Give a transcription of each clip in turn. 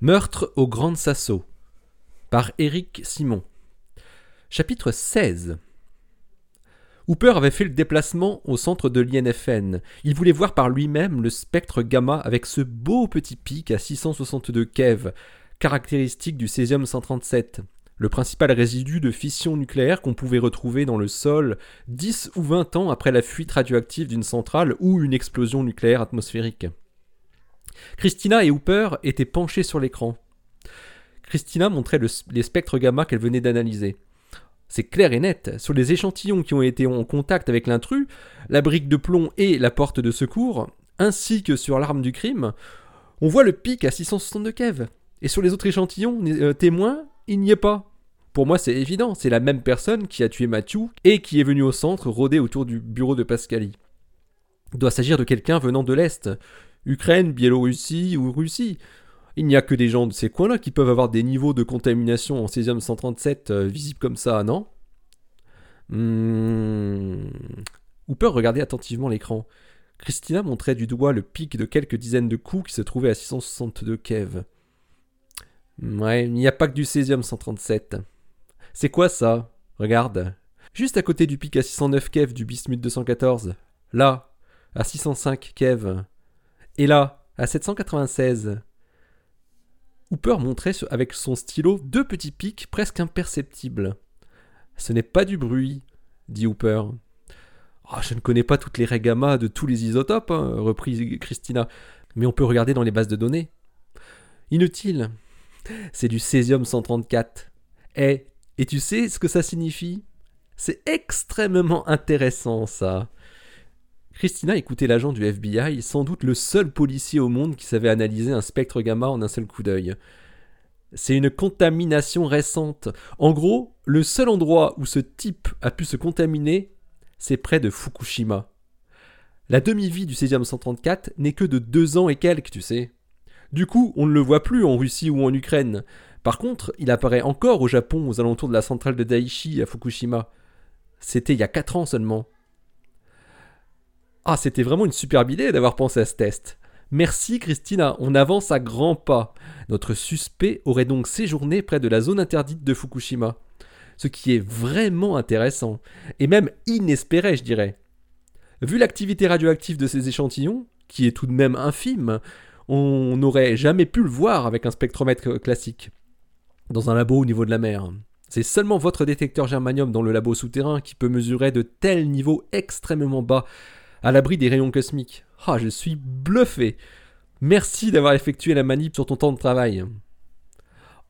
Meurtre au Grand Sasso par Éric Simon. Chapitre 16 Hooper avait fait le déplacement au centre de l'INFN. Il voulait voir par lui-même le spectre gamma avec ce beau petit pic à 662 keV, caractéristique du césium 137, le principal résidu de fission nucléaire qu'on pouvait retrouver dans le sol 10 ou 20 ans après la fuite radioactive d'une centrale ou une explosion nucléaire atmosphérique. Christina et Hooper étaient penchés sur l'écran. Christina montrait les spectres gamma qu'elle venait d'analyser. C'est clair et net, sur les échantillons qui ont été en contact avec l'intrus, la brique de plomb et la porte de secours, ainsi que sur l'arme du crime, on voit le pic à 662 keV. Et sur les autres échantillons euh, témoins, il n'y est pas. Pour moi, c'est évident, c'est la même personne qui a tué Mathieu et qui est venu au centre rôder autour du bureau de Pascali. Il doit s'agir de quelqu'un venant de l'Est, Ukraine, Biélorussie ou Russie. Il n'y a que des gens de ces coins-là qui peuvent avoir des niveaux de contamination en césium 137 euh, visibles comme ça, non? Hmm. Hooper regardait attentivement l'écran. Christina montrait du doigt le pic de quelques dizaines de coups qui se trouvaient à 662 keV. Ouais, il n'y a pas que du césium 137. C'est quoi ça? Regarde. Juste à côté du pic à 609 keV du bismuth 214. Là, à 605 keV. Et là, à 796. Hooper montrait avec son stylo deux petits pics presque imperceptibles. Ce n'est pas du bruit, dit Hooper. Ah, je ne connais pas toutes les gamma de tous les isotopes, hein, reprit Christina, mais on peut regarder dans les bases de données. Inutile. C'est du césium 134. Eh, et tu sais ce que ça signifie? C'est extrêmement intéressant, ça. Christina écoutait l'agent du FBI, sans doute le seul policier au monde qui savait analyser un spectre gamma en un seul coup d'œil. C'est une contamination récente. En gros, le seul endroit où ce type a pu se contaminer, c'est près de Fukushima. La demi-vie du césium 134 n'est que de deux ans et quelques, tu sais. Du coup, on ne le voit plus en Russie ou en Ukraine. Par contre, il apparaît encore au Japon aux alentours de la centrale de Daiichi à Fukushima. C'était il y a quatre ans seulement. Ah, c'était vraiment une superbe idée d'avoir pensé à ce test. Merci Christina, on avance à grands pas. Notre suspect aurait donc séjourné près de la zone interdite de Fukushima. Ce qui est vraiment intéressant, et même inespéré, je dirais. Vu l'activité radioactive de ces échantillons, qui est tout de même infime, on n'aurait jamais pu le voir avec un spectromètre classique, dans un labo au niveau de la mer. C'est seulement votre détecteur germanium dans le labo souterrain qui peut mesurer de tels niveaux extrêmement bas à l'abri des rayons cosmiques. Ah, je suis bluffé. Merci d'avoir effectué la manip sur ton temps de travail.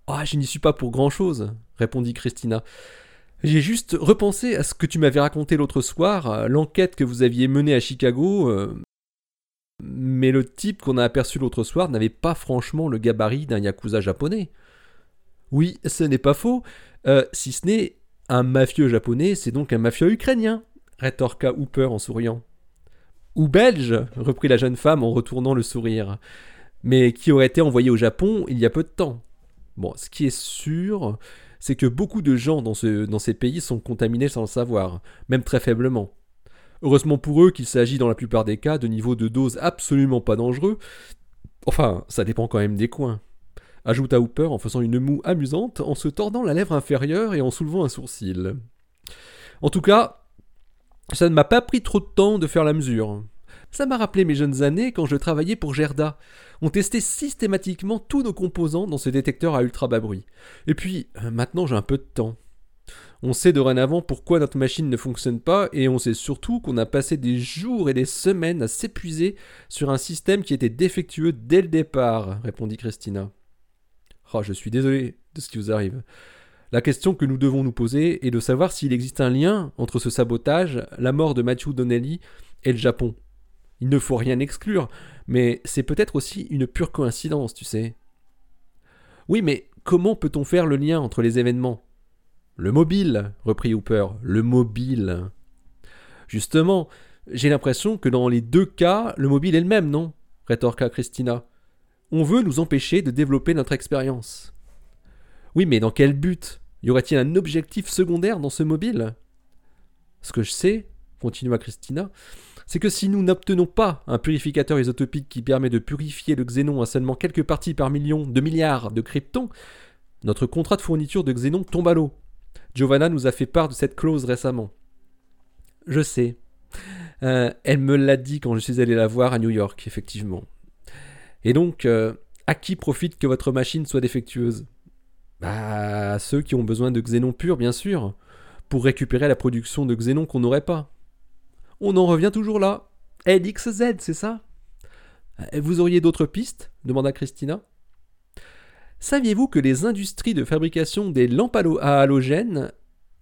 Ah, je n'y suis pas pour grand-chose, répondit Christina. J'ai juste repensé à ce que tu m'avais raconté l'autre soir, l'enquête que vous aviez menée à Chicago. Euh, mais le type qu'on a aperçu l'autre soir n'avait pas franchement le gabarit d'un yakuza japonais. Oui, ce n'est pas faux. Euh, si ce n'est un mafieux japonais, c'est donc un mafieux ukrainien, rétorqua Hooper en souriant. Ou belge, reprit la jeune femme en retournant le sourire, mais qui aurait été envoyé au Japon il y a peu de temps. Bon, ce qui est sûr, c'est que beaucoup de gens dans, dans ces pays sont contaminés sans le savoir, même très faiblement. Heureusement pour eux qu'il s'agit dans la plupart des cas de niveaux de dose absolument pas dangereux. Enfin, ça dépend quand même des coins. Ajouta Hooper en faisant une moue amusante, en se tordant la lèvre inférieure et en soulevant un sourcil. En tout cas, ça ne m'a pas pris trop de temps de faire la mesure. Ça m'a rappelé mes jeunes années quand je travaillais pour Gerda. On testait systématiquement tous nos composants dans ce détecteur à ultra bas bruit. Et puis, euh, maintenant j'ai un peu de temps. On sait dorénavant pourquoi notre machine ne fonctionne pas et on sait surtout qu'on a passé des jours et des semaines à s'épuiser sur un système qui était défectueux dès le départ, répondit Christina. Oh, je suis désolé de ce qui vous arrive. La question que nous devons nous poser est de savoir s'il existe un lien entre ce sabotage, la mort de Matthew Donnelly et le Japon. Il ne faut rien exclure, mais c'est peut-être aussi une pure coïncidence, tu sais. Oui, mais comment peut-on faire le lien entre les événements? Le mobile, reprit Hooper, le mobile. Justement, j'ai l'impression que dans les deux cas, le mobile est le même, non? rétorqua Christina. On veut nous empêcher de développer notre expérience. Oui, mais dans quel but? Y aurait-il un objectif secondaire dans ce mobile? Ce que je sais, continua Christina, c'est que si nous n'obtenons pas un purificateur isotopique qui permet de purifier le xénon à seulement quelques parties par million de milliards de kryptons, notre contrat de fourniture de xénon tombe à l'eau. Giovanna nous a fait part de cette clause récemment. Je sais. Euh, elle me l'a dit quand je suis allé la voir à New York, effectivement. Et donc, euh, à qui profite que votre machine soit défectueuse? Bah, ceux qui ont besoin de xénon pur, bien sûr, pour récupérer la production de xénon qu'on n'aurait pas. On en revient toujours là. LXZ, c'est ça? Euh, Vous auriez d'autres pistes? demanda Christina. Saviez-vous que les industries de fabrication des lampes à halogène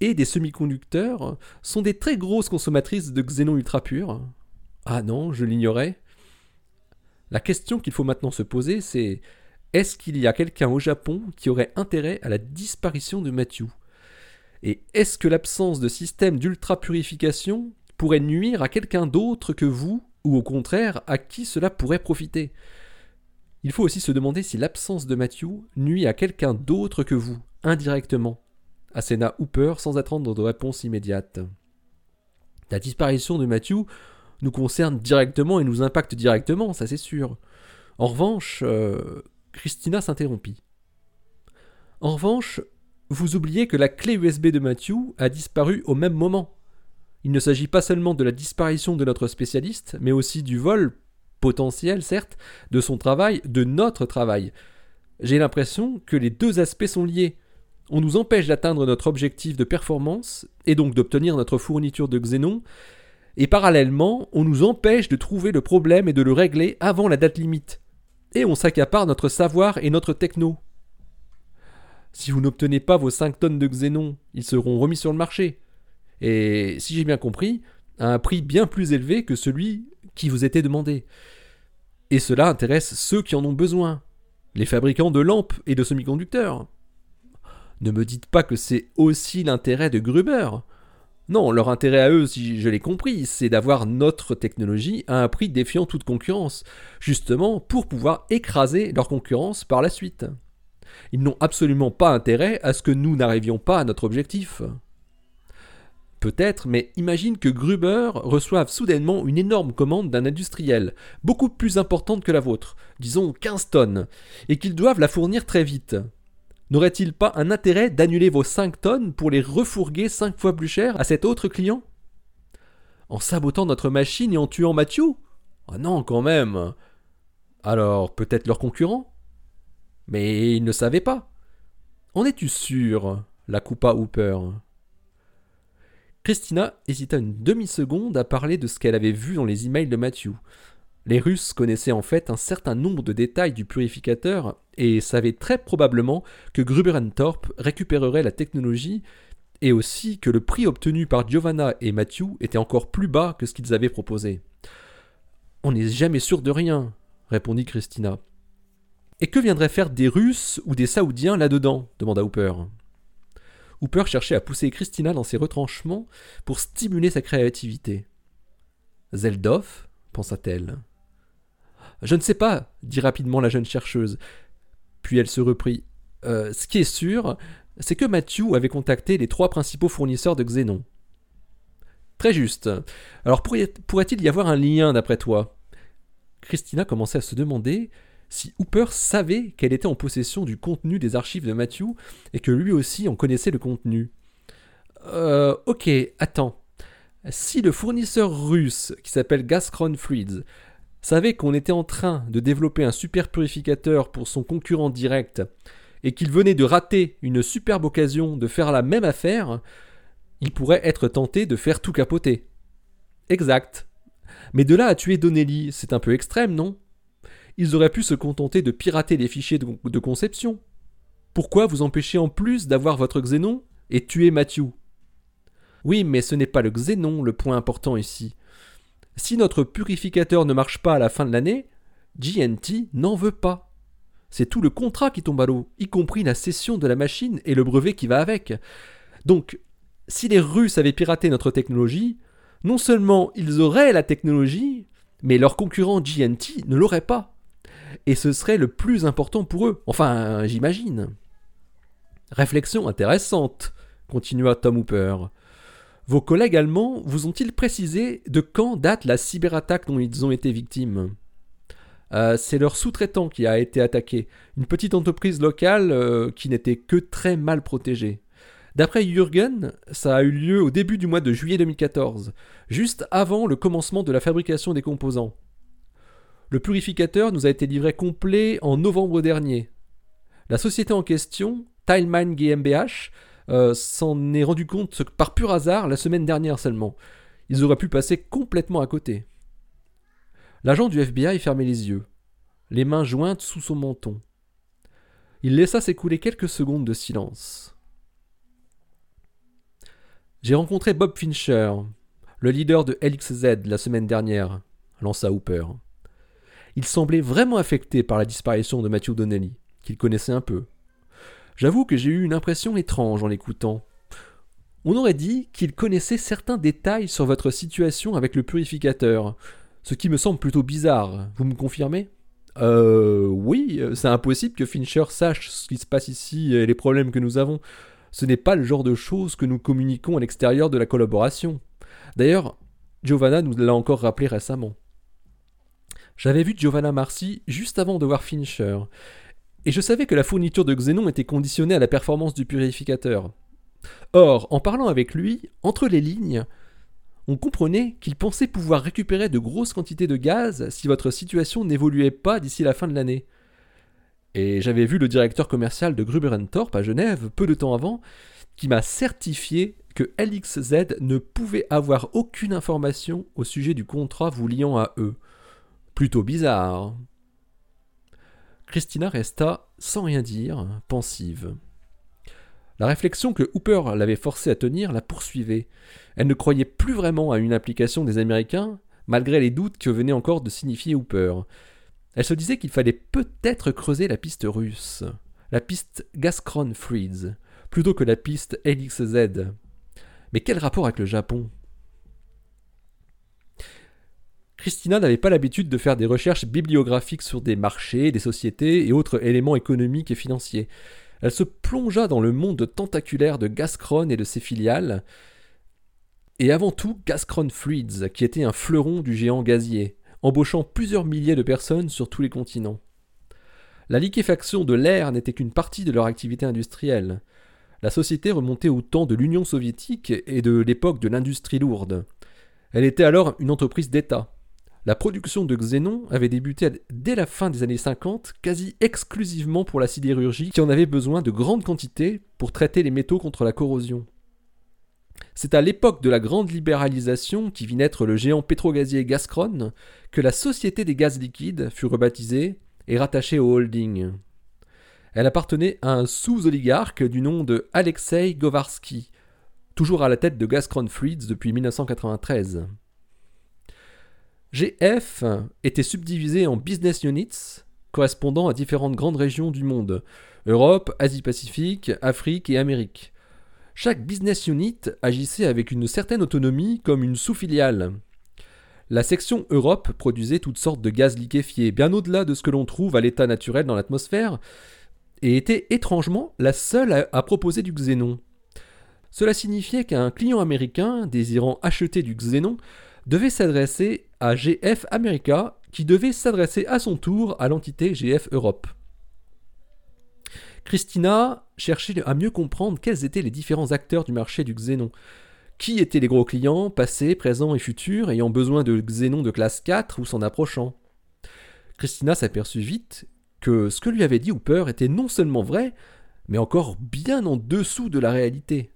et des semi-conducteurs sont des très grosses consommatrices de xénon ultra pur? Ah non, je l'ignorais. La question qu'il faut maintenant se poser, c'est est-ce qu'il y a quelqu'un au Japon qui aurait intérêt à la disparition de Matthew? Et est-ce que l'absence de système d'ultra-purification pourrait nuire à quelqu'un d'autre que vous, ou au contraire, à qui cela pourrait profiter? Il faut aussi se demander si l'absence de Matthew nuit à quelqu'un d'autre que vous, indirectement. Asséna Hooper sans attendre de réponse immédiate. La disparition de Matthew nous concerne directement et nous impacte directement, ça c'est sûr. En revanche, euh, Christina s'interrompit. En revanche, vous oubliez que la clé USB de Matthew a disparu au même moment. Il ne s'agit pas seulement de la disparition de notre spécialiste, mais aussi du vol, potentiel certes, de son travail, de notre travail. J'ai l'impression que les deux aspects sont liés. On nous empêche d'atteindre notre objectif de performance, et donc d'obtenir notre fourniture de xénon, et parallèlement, on nous empêche de trouver le problème et de le régler avant la date limite. Et on s'accapare notre savoir et notre techno. Si vous n'obtenez pas vos 5 tonnes de xénon, ils seront remis sur le marché. Et si j'ai bien compris, à un prix bien plus élevé que celui qui vous était demandé. Et cela intéresse ceux qui en ont besoin, les fabricants de lampes et de semi-conducteurs. Ne me dites pas que c'est aussi l'intérêt de Gruber. Non, leur intérêt à eux, si je l'ai compris, c'est d'avoir notre technologie à un prix défiant toute concurrence, justement pour pouvoir écraser leur concurrence par la suite. Ils n'ont absolument pas intérêt à ce que nous n'arrivions pas à notre objectif. Peut-être, mais imagine que Gruber reçoive soudainement une énorme commande d'un industriel, beaucoup plus importante que la vôtre, disons 15 tonnes, et qu'ils doivent la fournir très vite. N'aurait-il pas un intérêt d'annuler vos 5 tonnes pour les refourguer 5 fois plus cher à cet autre client? En sabotant notre machine et en tuant Mathieu? Ah non, quand même Alors, peut-être leur concurrent Mais ils ne savaient pas. En es-tu sûr la coupa Hooper? Christina hésita une demi-seconde à parler de ce qu'elle avait vu dans les emails de Matthew. Les Russes connaissaient en fait un certain nombre de détails du purificateur et savaient très probablement que Gruber Thorpe récupérerait la technologie et aussi que le prix obtenu par Giovanna et Matthew était encore plus bas que ce qu'ils avaient proposé. On n'est jamais sûr de rien, répondit Christina. Et que viendraient faire des Russes ou des Saoudiens là-dedans? demanda Hooper. Hooper cherchait à pousser Christina dans ses retranchements pour stimuler sa créativité. Zeldov pensa-t-elle. Je ne sais pas, dit rapidement la jeune chercheuse. Puis elle se reprit. Euh, ce qui est sûr, c'est que Matthew avait contacté les trois principaux fournisseurs de Xénon. Très juste. Alors pourrait-il y avoir un lien d'après toi? Christina commençait à se demander si Hooper savait qu'elle était en possession du contenu des archives de Matthew et que lui aussi en connaissait le contenu. Euh, ok, attends. Si le fournisseur russe qui s'appelle Gaskron Fluids savait qu'on était en train de développer un super purificateur pour son concurrent direct et qu'il venait de rater une superbe occasion de faire la même affaire, il pourrait être tenté de faire tout capoter. Exact. Mais de là à tuer Donnelly, c'est un peu extrême, non? Ils auraient pu se contenter de pirater les fichiers de, conception. Pourquoi vous empêcher en plus d'avoir votre xénon et tuer Matthew Oui, mais ce n'est pas le xénon le point important ici. Si notre purificateur ne marche pas à la fin de l'année, GNT n'en veut pas. C'est tout le contrat qui tombe à l'eau, y compris la cession de la machine et le brevet qui va avec. Donc, si les Russes avaient piraté notre technologie, non seulement ils auraient la technologie, mais leur concurrent GNT ne l'aurait pas et ce serait le plus important pour eux. Enfin, j'imagine. Réflexion intéressante, continua Tom Hooper. Vos collègues allemands vous ont-ils précisé de quand date la cyberattaque dont ils ont été victimes? Euh, c'est leur sous-traitant qui a été attaqué, une petite entreprise locale euh, qui n'était que très mal protégée. D'après Jürgen, ça a eu lieu au début du mois de juillet 2014, juste avant le commencement de la fabrication des composants. Le purificateur nous a été livré complet en novembre dernier. La société en question, Tilemine GmbH, euh, s'en est rendu compte par pur hasard la semaine dernière seulement. Ils auraient pu passer complètement à côté. L'agent du FBI fermait les yeux, les mains jointes sous son menton. Il laissa s'écouler quelques secondes de silence. J'ai rencontré Bob Fincher, le leader de LXZ, la semaine dernière, lança Hooper. Il semblait vraiment affecté par la disparition de Matthew Donnelly, qu'il connaissait un peu. J'avoue que j'ai eu une impression étrange en l'écoutant. On aurait dit qu'il connaissait certains détails sur votre situation avec le purificateur, ce qui me semble plutôt bizarre. Vous me confirmez? Euh. Oui, c'est impossible que Fincher sache ce qui se passe ici et les problèmes que nous avons. Ce n'est pas le genre de choses que nous communiquons à l'extérieur de la collaboration. D'ailleurs, Giovanna nous l'a encore rappelé récemment. J'avais vu Giovanna Marcy juste avant de voir Fincher, et je savais que la fourniture de Xenon était conditionnée à la performance du purificateur. Or, en parlant avec lui, entre les lignes, on comprenait qu'il pensait pouvoir récupérer de grosses quantités de gaz si votre situation n'évoluait pas d'ici la fin de l'année. Et j'avais vu le directeur commercial de Gruber Thorpe à Genève, peu de temps avant, qui m'a certifié que LXZ ne pouvait avoir aucune information au sujet du contrat vous liant à eux. Plutôt bizarre. Christina resta sans rien dire, pensive. La réflexion que Hooper l'avait forcée à tenir la poursuivait. Elle ne croyait plus vraiment à une implication des Américains, malgré les doutes que venait encore de signifier Hooper. Elle se disait qu'il fallait peut-être creuser la piste russe, la piste Gaskron-Freeds, plutôt que la piste LXZ. Mais quel rapport avec le Japon? Christina n'avait pas l'habitude de faire des recherches bibliographiques sur des marchés, des sociétés et autres éléments économiques et financiers. Elle se plongea dans le monde tentaculaire de Gascron et de ses filiales, et avant tout Gascron Fluids, qui était un fleuron du géant gazier, embauchant plusieurs milliers de personnes sur tous les continents. La liquéfaction de l'air n'était qu'une partie de leur activité industrielle. La société remontait au temps de l'Union soviétique et de l'époque de l'industrie lourde. Elle était alors une entreprise d'État. La production de xénon avait débuté dès la fin des années 50, quasi exclusivement pour la sidérurgie, qui en avait besoin de grandes quantités pour traiter les métaux contre la corrosion. C'est à l'époque de la grande libéralisation qui vit naître le géant pétrogazier Gazprom que la Société des gaz liquides fut rebaptisée et rattachée au holding. Elle appartenait à un sous-oligarque du nom de Alexei Govarsky, toujours à la tête de Gazprom Fluids depuis 1993. GF était subdivisé en business units correspondant à différentes grandes régions du monde Europe, Asie-Pacifique, Afrique et Amérique. Chaque business unit agissait avec une certaine autonomie comme une sous-filiale. La section Europe produisait toutes sortes de gaz liquéfiés, bien au-delà de ce que l'on trouve à l'état naturel dans l'atmosphère, et était étrangement la seule à, proposer du xénon. Cela signifiait qu'un client américain désirant acheter du xénon devait s'adresser à GF America, qui devait s'adresser à son tour à l'entité GF Europe. Christina cherchait à mieux comprendre quels étaient les différents acteurs du marché du xénon. Qui étaient les gros clients, passés, présents et futurs, ayant besoin de xénon de classe 4 ou s'en approchant? Christina s'aperçut vite que ce que lui avait dit Hooper était non seulement vrai, mais encore bien en dessous de la réalité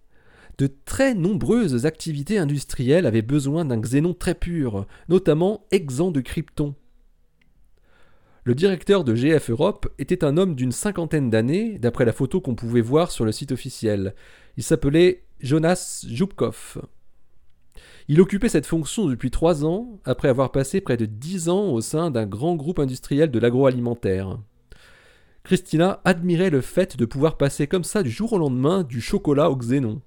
de très nombreuses activités industrielles avaient besoin d'un xénon très pur, notamment exempt de krypton. Le directeur de GF Europe était un homme d'une cinquantaine d'années, d'après la photo qu'on pouvait voir sur le site officiel. Il s'appelait Jonas Jubkov. Il occupait cette fonction depuis trois ans, après avoir passé près de dix ans au sein d'un grand groupe industriel de l'agroalimentaire. Christina admirait le fait de pouvoir passer comme ça du jour au lendemain du chocolat au xénon.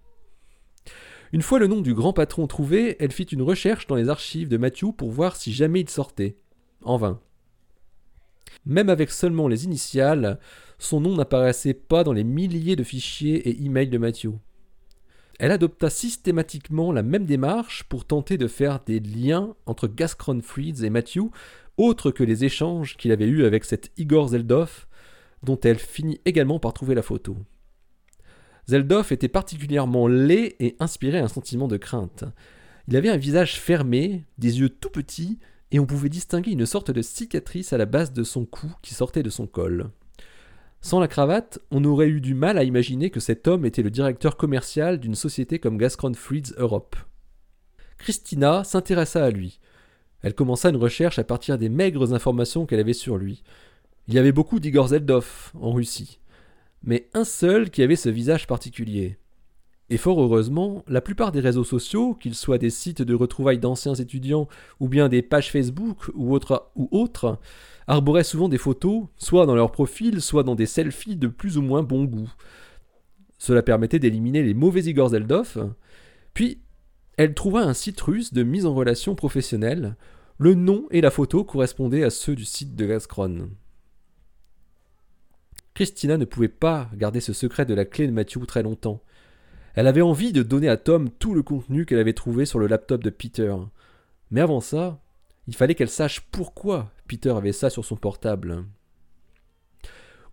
Une fois le nom du grand patron trouvé, elle fit une recherche dans les archives de Matthew pour voir si jamais il sortait. En vain. Même avec seulement les initiales, son nom n'apparaissait pas dans les milliers de fichiers et emails de Matthew. elle adopta systématiquement la même démarche pour tenter de faire des liens entre Gascron Freeds et Matthew, autres que les échanges qu'il avait eus avec cet Igor Zeldov, dont elle finit également par trouver la photo. Zeldov était particulièrement laid et inspirait un sentiment de crainte. Il avait un visage fermé, des yeux tout petits, et on pouvait distinguer une sorte de cicatrice à la base de son cou qui sortait de son col. Sans la cravate, on aurait eu du mal à imaginer que cet homme était le directeur commercial d'une société comme Gascron Freeds Europe. Christina s'intéressa à lui. Elle commença une recherche à partir des maigres informations qu'elle avait sur lui. Il y avait beaucoup d'Igor Zeldov en Russie, mais un seul qui avait ce visage particulier. Et fort heureusement, la plupart des réseaux sociaux, qu'ils soient des sites de retrouvailles d'anciens étudiants ou bien des pages Facebook ou autres, ou arboraient souvent des photos, soit dans leur profil, soit dans des selfies de plus ou moins bon goût. Cela permettait d'éliminer les mauvais Igor Zeldov. Puis, elle trouva un site russe de mise en relation professionnelle. Le nom et la photo correspondaient à ceux du site de Gazcron. Christina ne pouvait pas garder ce secret de la clé de Matthew très longtemps. Elle avait envie de donner à Tom tout le contenu qu'elle avait trouvé sur le laptop de Peter. Mais avant ça, il fallait qu'elle sache pourquoi Peter avait ça sur son portable.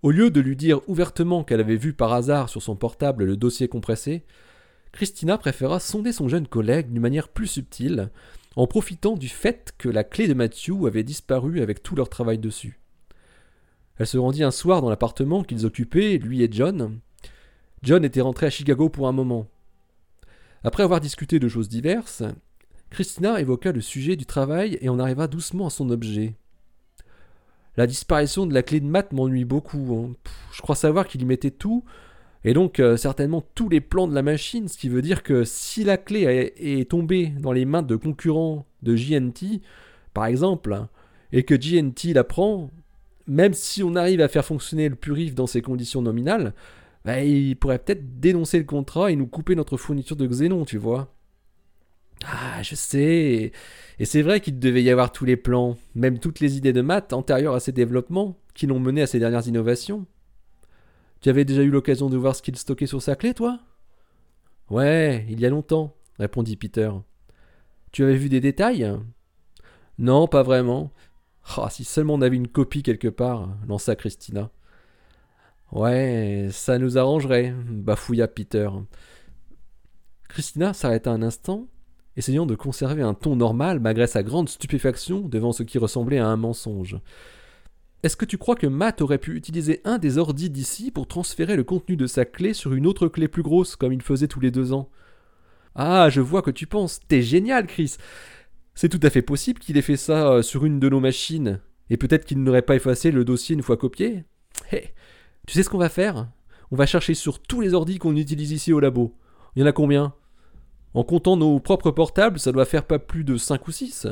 Au lieu de lui dire ouvertement qu'elle avait vu par hasard sur son portable le dossier compressé, Christina préféra sonder son jeune collègue d'une manière plus subtile, en profitant du fait que la clé de Matthew avait disparu avec tout leur travail dessus. Elle se rendit un soir dans l'appartement qu'ils occupaient, lui et John. John était rentré à Chicago pour un moment. Après avoir discuté de choses diverses, Christina évoqua le sujet du travail et en arriva doucement à son objet. La disparition de la clé de maths m'ennuie beaucoup. Hein. je crois savoir qu'il y mettait tout, et donc euh, certainement tous les plans de la machine, ce qui veut dire que si la clé est, tombée dans les mains de concurrents de JNT, par exemple, et que JNT la prend, même si on arrive à faire fonctionner le purif dans ces conditions nominales, bah, il pourrait peut-être dénoncer le contrat et nous couper notre fourniture de Xénon, tu vois. Ah, je sais. Et c'est vrai qu'il devait y avoir tous les plans, même toutes les idées de maths antérieures à ces développements, qui l'ont mené à ces dernières innovations. Tu avais déjà eu l'occasion de voir ce qu'il stockait sur sa clé, toi? Ouais, il y a longtemps, répondit Peter. Tu avais vu des détails? Non, pas vraiment. Ah, si seulement on avait une copie quelque part, lança Christina. Ouais, ça nous arrangerait, bafouilla Peter. Christina s'arrêta un instant, essayant de conserver un ton normal malgré sa grande stupéfaction devant ce qui ressemblait à un mensonge. Est-ce que tu crois que Matt aurait pu utiliser un des ordis d'ici pour transférer le contenu de sa clé sur une autre clé plus grosse, comme il faisait tous les deux ans? Ah, je vois que tu penses. T'es génial, Chris. C'est tout à fait possible qu'il ait fait ça euh, sur une de nos machines, et peut-être qu'il n'aurait pas effacé le dossier une fois copié. Hé, tu sais ce qu'on va faire? On va chercher sur tous les ordis qu'on utilise ici au labo. Il y en a combien? En comptant nos propres portables, ça doit faire pas plus de 5 ou 6.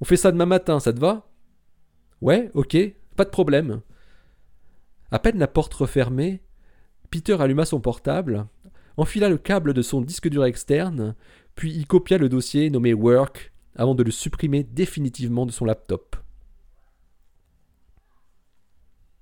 On fait ça demain matin, ça te va? Ouais, ok, pas de problème. À peine la porte refermée, Peter alluma son portable, enfila le câble de son disque dur externe, puis y copia le dossier nommé Work avant de le supprimer définitivement de son laptop.